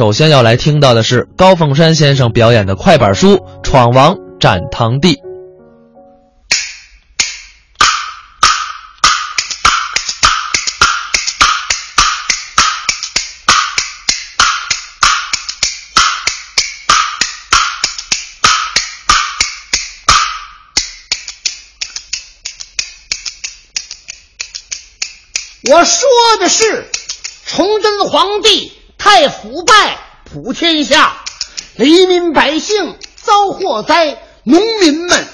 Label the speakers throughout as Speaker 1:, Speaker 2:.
Speaker 1: 首先要来听到的是高凤山先生表演的快板书《闯王斩堂弟》。
Speaker 2: 我说的是崇祯皇帝太腐败，普天下黎民百姓遭祸灾，农民们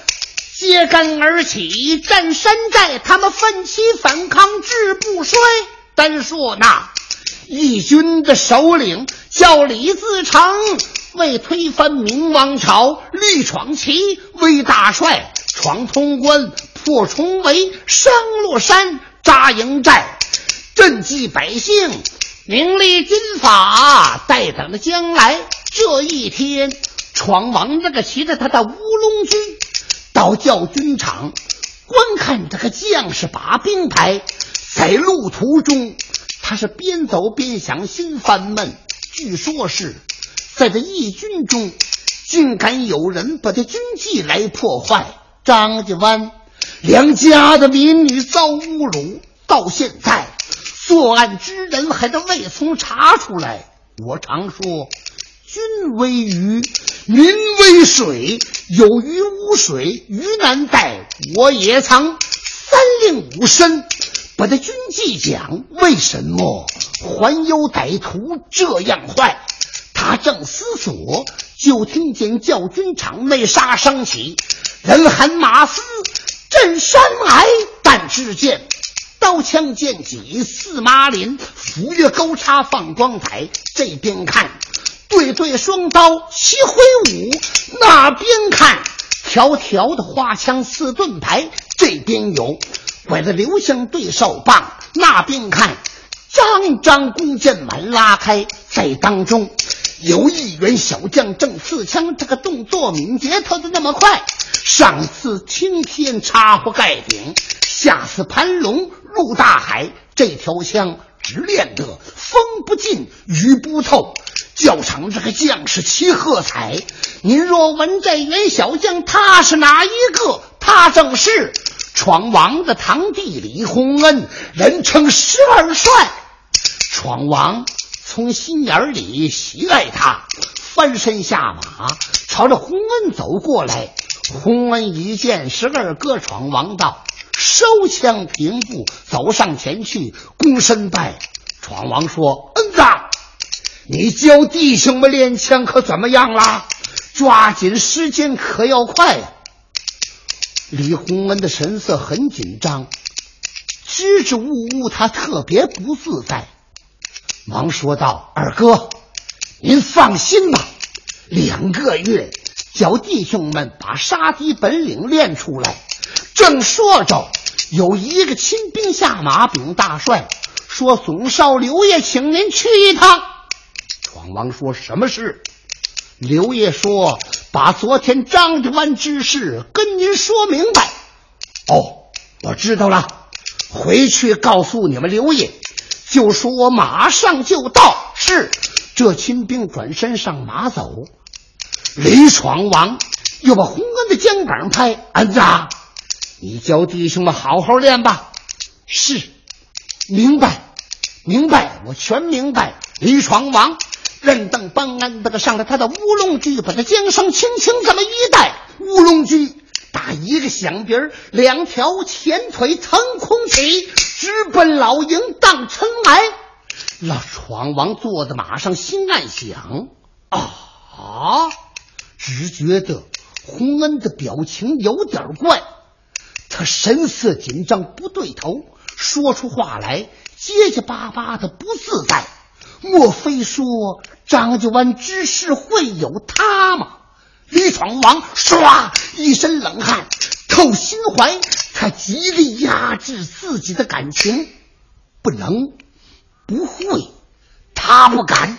Speaker 2: 揭竿而起占山寨，他们奋起反抗志不衰。单说那义军的首领叫李自成，为推翻明王朝，力闯旗为大帅，闯潼关，破重围，商洛山，扎营寨。赈济百姓，名立军法，待等着将来这一天。闯王这个骑着他的乌龙驹到教军场观看这个将士把兵牌，在路途中他是边走边想，心烦闷。据说是在这义军中，竟敢有人把这军纪来破坏。张家湾两家的民女遭侮辱，到现在。作案之人还得未从查出来。我常说，君为鱼，民为水，有鱼无水，鱼难逮。我也曾三令五申，把这军纪讲。为什么环游歹徒这样坏？他正思索，就听见教军场内杀声起，人喊马嘶，震山崖。但只见。刀枪剑戟似马林，斧钺钩叉放光彩。这边看，对对双刀齐挥舞；那边看，条条的花枪似盾牌。这边有拐着流星对哨棒，那边看，张张弓箭满拉开。在当中，有一员小将正刺枪，这个动作敏捷，跳得那么快，上次青天插不盖顶。下次盘龙入大海，这条枪只练得风不进雨不透。教场这个将士齐喝彩。您若问这员小将他是哪一个？他正是闯王的堂弟李洪恩，人称十二帅。闯王从心眼里喜爱他，翻身下马，朝着洪恩走过来。洪恩一见十二哥，闯王道。收枪平步，走上前去，躬身拜。闯王说：“恩子，你教弟兄们练枪可怎么样了？抓紧时间，可要快呀！”李洪恩的神色很紧张，支支吾吾，他特别不自在。忙说道：“二哥，您放心吧，两个月，教弟兄们把杀敌本领练出来。”正说着，有一个亲兵下马禀大帅，说：“总少刘爷请您去一趟。”闯王说：“什么事？”刘爷说：“把昨天张家湾之事跟您说明白。”哦，我知道了，回去告诉你们刘爷，就说我马上就到。是，这亲兵转身上马走。李闯王又把洪恩的肩膀拍：“恩子。”你教弟兄们好好练吧。是，明白，明白，我全明白。李闯王任邓邦安那个上了他的乌龙驹，把他缰绳轻轻这么一带，乌龙驹打一个响鼻儿，两条前腿腾空起，直奔老营荡尘埃。那闯王坐在马上，心暗想：啊，只觉得洪恩的表情有点怪。他神色紧张，不对头，说出话来结结巴巴的，不自在。莫非说张家湾之事会有他吗？李闯王唰一身冷汗，透心怀。他极力压制自己的感情，不能，不会，他不敢。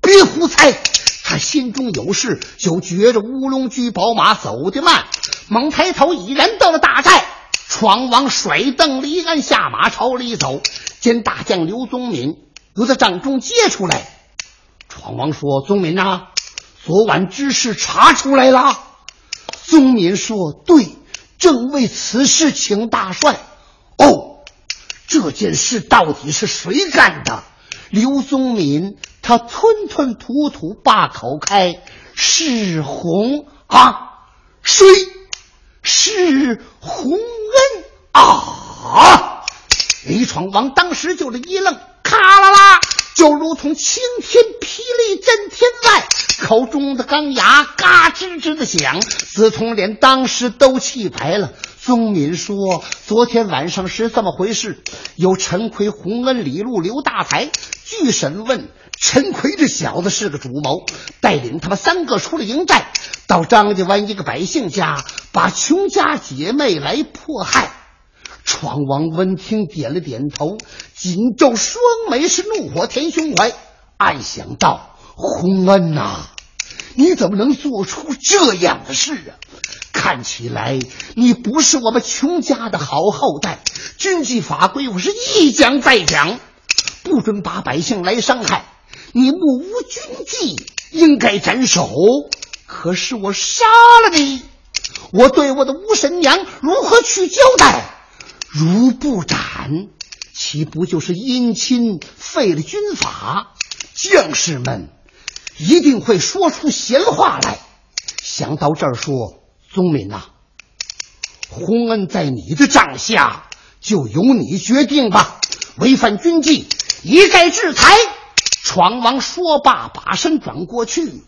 Speaker 2: 别胡猜，他心中有事，就觉着乌龙驹宝马走得慢，猛抬头，已然到了大寨。闯王甩蹬离鞍下马朝里走，见大将刘宗敏由在帐中接出来。闯王说：“宗敏呐，昨晚之事查出来了。”宗敏说：“对，正为此事请大帅。”哦，这件事到底是谁干的？刘宗敏他吞吞吐吐把口开：“是洪啊，谁？是洪恩啊！”李闯王当时就这一愣，咔啦啦，就如同晴天霹雳震天外，口中的钢牙嘎吱吱的响。司通连当时都气白了。宗敏说：“昨天晚上是这么回事，有陈奎、洪恩、李禄、刘大才。据审问，陈奎这小子是个主谋，带领他们三个出了营寨，到张家湾一个百姓家，把穷家姐妹来迫害。”闯王闻听，点了点头，紧皱双眉，是怒火填胸怀，暗想道：“洪恩呐，你怎么能做出这样的事啊？”看起来你不是我们穷家的好后代。军纪法规我是一讲再讲，不准把百姓来伤害。你目无军纪，应该斩首。可是我杀了你，我对我的吴神娘如何去交代？如不斩，岂不就是姻亲废了军法？将士们一定会说出闲话来。想到这儿，说。宗敏呐，洪恩在你的帐下，就由你决定吧。违反军纪，一概制裁。闯王说罢，把身转过去。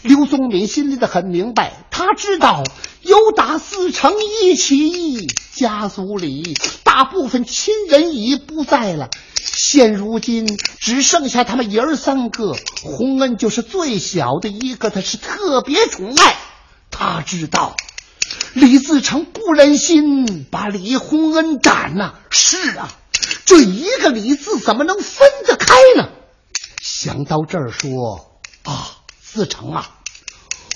Speaker 2: 刘宗敏心里的很明白，他知道有打四城一起，家族里大部分亲人已不在了，现如今只剩下他们爷儿三个，洪恩就是最小的一个，他是特别宠爱。他知道李自成不忍心把李洪恩斩呐，是啊，这一个李字怎么能分得开呢？想到这儿，说啊，自成啊，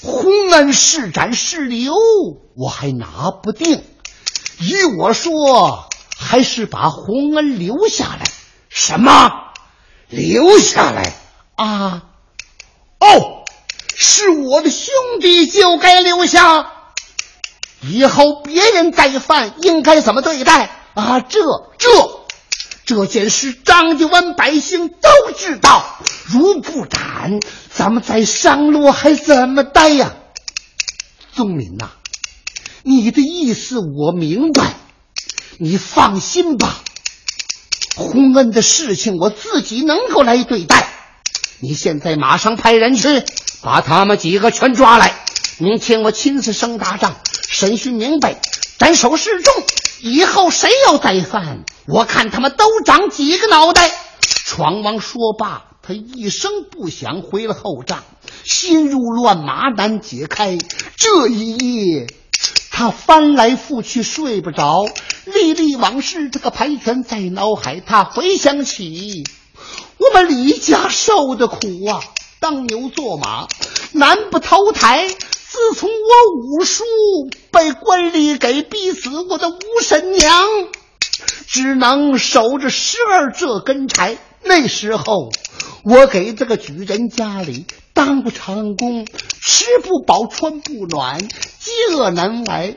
Speaker 2: 洪恩是斩是留，我还拿不定。依我说，还是把洪恩留下来。什么？留下来啊？哦。是我的兄弟就该留下，以后别人再犯应该怎么对待啊？这这这件事，张家湾百姓都知道。如不斩，咱们在上路还怎么待呀？宗民呐，你的意思我明白，你放心吧。洪恩的事情我自己能够来对待。你现在马上派人去。把他们几个全抓来，明天我亲自升大帐，审讯明白，斩首示众。以后谁要再犯，我看他们都长几个脑袋。闯王说罢，他一声不响回了后帐，心如乱麻难解开。这一夜，他翻来覆去睡不着，历历往事这个盘旋在脑海，他回想起我们李家受的苦啊。当牛做马，难不投胎。自从我五叔被官吏给逼死，我的五婶娘只能守着十二这根柴。那时候，我给这个举人家里当过长工，吃不饱穿不暖，饥饿难挨。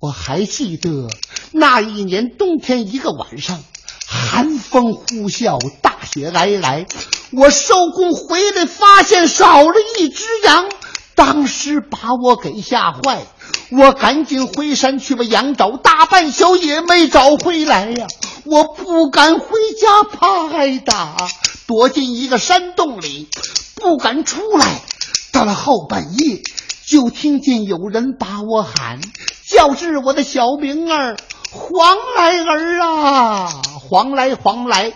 Speaker 2: 我还记得那一年冬天一个晚上，寒风呼啸，大雪皑皑。我收工回来，发现少了一只羊，当时把我给吓坏。我赶紧回山去把羊找，大半宿也没找回来呀！我不敢回家，怕挨打，躲进一个山洞里，不敢出来。到了后半夜，就听见有人把我喊，叫是我的小名儿黄来儿啊，黄来黄来。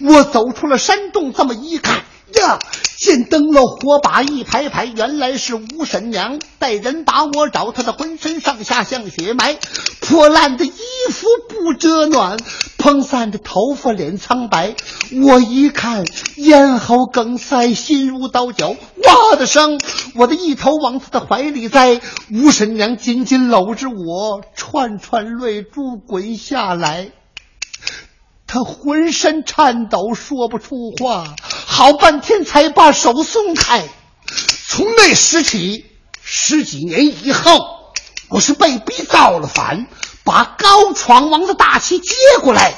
Speaker 2: 我走出了山洞，这么一看呀，见灯笼火把一排排，原来是吴婶娘带人把我找，她的浑身上下像血埋，破烂的衣服不遮暖，蓬散的头发脸苍白。我一看，咽喉梗塞，心如刀绞，哇的声，我的一头往她的怀里栽。吴婶娘紧紧搂着我，串串泪珠滚下来。他浑身颤抖，说不出话，好半天才把手松开。从那时起，十几年以后，我是被逼造了反，把高闯王的大旗接过来。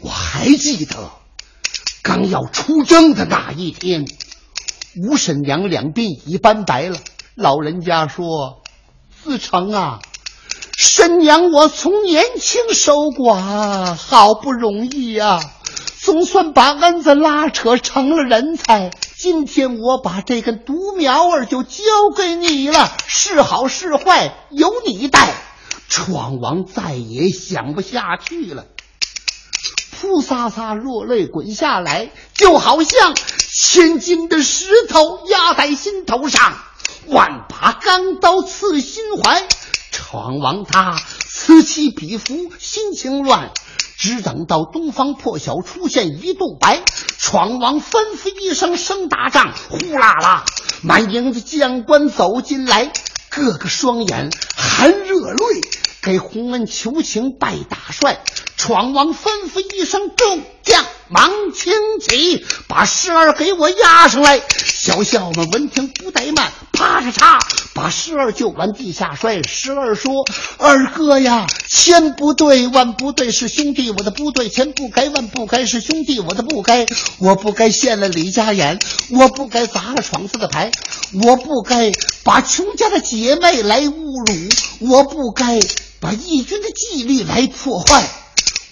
Speaker 2: 我还记得，刚要出征的那一天，吴婶娘两鬓已斑白了。老人家说：“自成啊，婶娘我从年轻守寡，好不容易呀，总算把恩子拉扯成了人才。今天我把这根独苗儿就交给你了，是好是坏由你带。”闯王再也想不下去了。扑撒撒落泪滚下来，就好像千斤的石头压在心头上，万把钢刀刺心怀。闯王他此起彼伏，心情乱，只等到东方破晓出现一度白，闯王吩咐一声声大仗，呼啦啦，满营的将官走进来，个个双眼含热泪，给洪恩求情拜大帅。闯王吩咐一声：“众将忙请起，把十二给我押上来。”小校们闻听不怠慢，啪嚓嚓把十二就往地下摔。十二说：“二哥呀，千不对万不对，是兄弟我的不对，千不该万不该，是兄弟我的不该。我不该陷了李家眼，我不该砸了闯子的牌，我不该把穷家的姐妹来侮辱，我不该把义军的纪律来破坏。”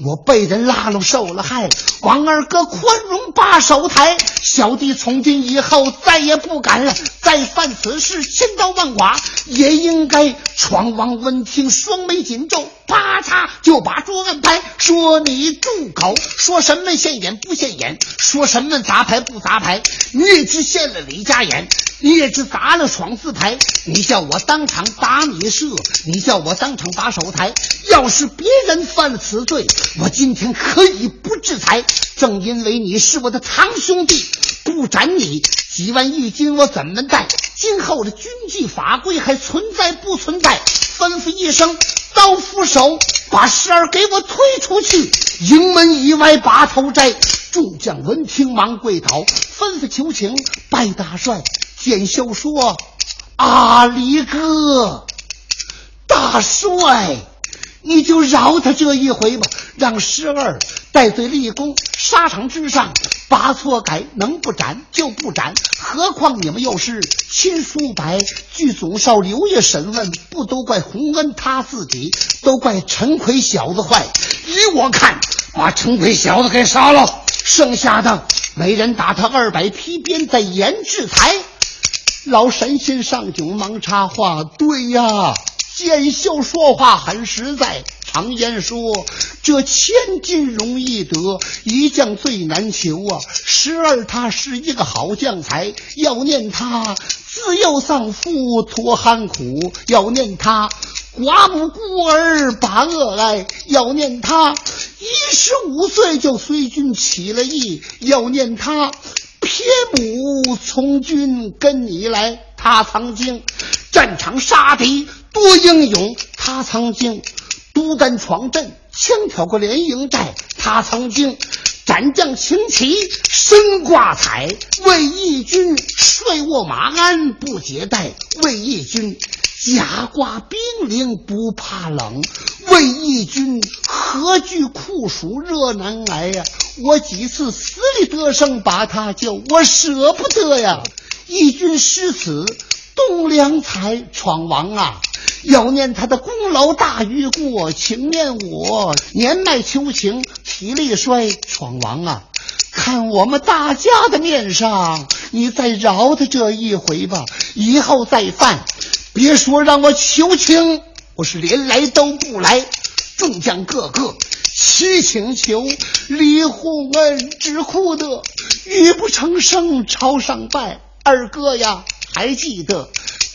Speaker 2: 我被人拉拢，受了害，王二哥宽容把手抬。小弟从今以后再也不敢了，再犯此事，千刀万剐也应该。闯王闻听，双眉紧皱，啪嚓就把桌案拍，说：“你住口！说什么现眼不现眼？说什么砸牌不砸牌？你也知现了李家眼，你也知砸了闯字牌。你叫我当场打你射，你叫我当场把手抬。要是别人犯了此罪。”我今天可以不制裁，正因为你是我的堂兄弟，不斩你几万义军我怎么带？今后的军纪法规还存在不存在？吩咐一声，刀斧手，把十二给我推出去，营门以外把头摘。众将闻听忙跪倒，吩咐求情，拜大帅。简笑说：“阿离哥，大帅。”你就饶他这一回吧，让十二戴罪立功，沙场之上把错改，能不斩就不斩。何况你们又是亲叔伯，据总少刘爷审问，不都怪洪恩他自己，都怪陈奎小子坏。依我看，把陈奎小子给杀了，剩下的每人打他二百皮鞭，再严制裁。老神仙上酒忙插话：“对呀。”剑秀说话很实在，常言说：“这千金容易得，一将最难求啊。”十二他是一个好将才，要念他自幼丧父托寒苦，要念他寡母孤儿把恶挨，要念他一十五岁就随军起了义，要念他撇母从军跟你来。他曾经战场杀敌。多英勇！他曾经独担闯阵，枪挑过连营寨。他曾经斩将擎旗，身挂彩，为义军帅卧马鞍不解带，为义军甲挂冰凌不怕冷，为义军何惧酷暑热难挨呀！我几次死里得生把他救，我舍不得呀！义军失此栋梁才，闯王啊！要念他的功劳大于过，请念我年迈求情，体力衰，闯王啊！看我们大家的面上，你再饶他这一回吧，以后再犯，别说让我求情，我是连来都不来。众将个个齐请求，李洪恩只哭得语不成声，朝上拜二哥呀，还记得？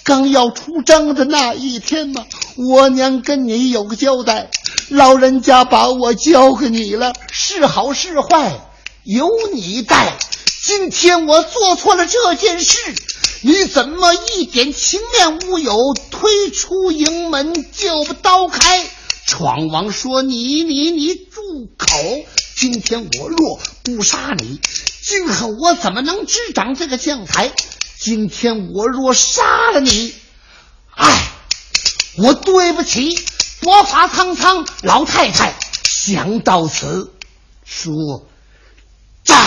Speaker 2: 刚要出征的那一天嘛，我娘跟你有个交代，老人家把我交给你了，是好是坏由你带。今天我做错了这件事，你怎么一点情面无有，推出营门就不刀开？闯王说：“你你你住口！今天我若不杀你。”今后我怎么能执掌这个将台？今天我若杀了你，哎，我对不起白发苍苍老太太。想到此，说斩，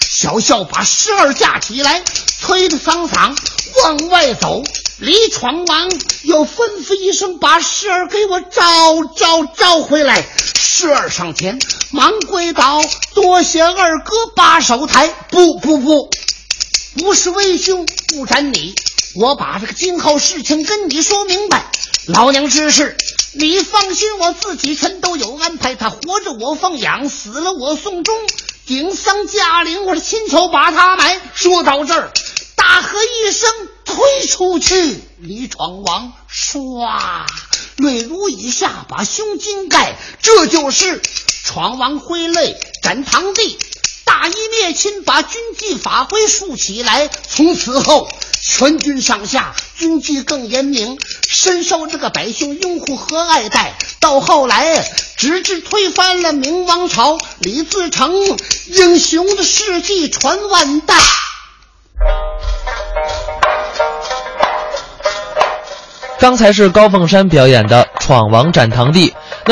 Speaker 2: 小笑把十二架起来，推着桑桑往外走。李闯王又吩咐一声：“把十二给我招招招回来。”十二上前忙跪倒，多谢二哥把手抬。不不不。不是为兄不斩你，我把这个今后事情跟你说明白。老娘之事，你放心，我自己全都有安排。他活着我奉养，死了我送终，顶丧驾陵，我是亲手把他埋。说到这儿，大喝一声，推出去。李闯王唰，泪如雨下，把胸襟盖。这就是闯王挥泪斩堂弟。大义灭亲，把军纪法规竖起来。从此后，全军上下军纪更严明，深受这个百姓拥护和爱戴。到后来，直至推翻了明王朝，李自成英雄的事迹传万代。
Speaker 1: 刚才是高凤山表演的《闯王斩堂弟》。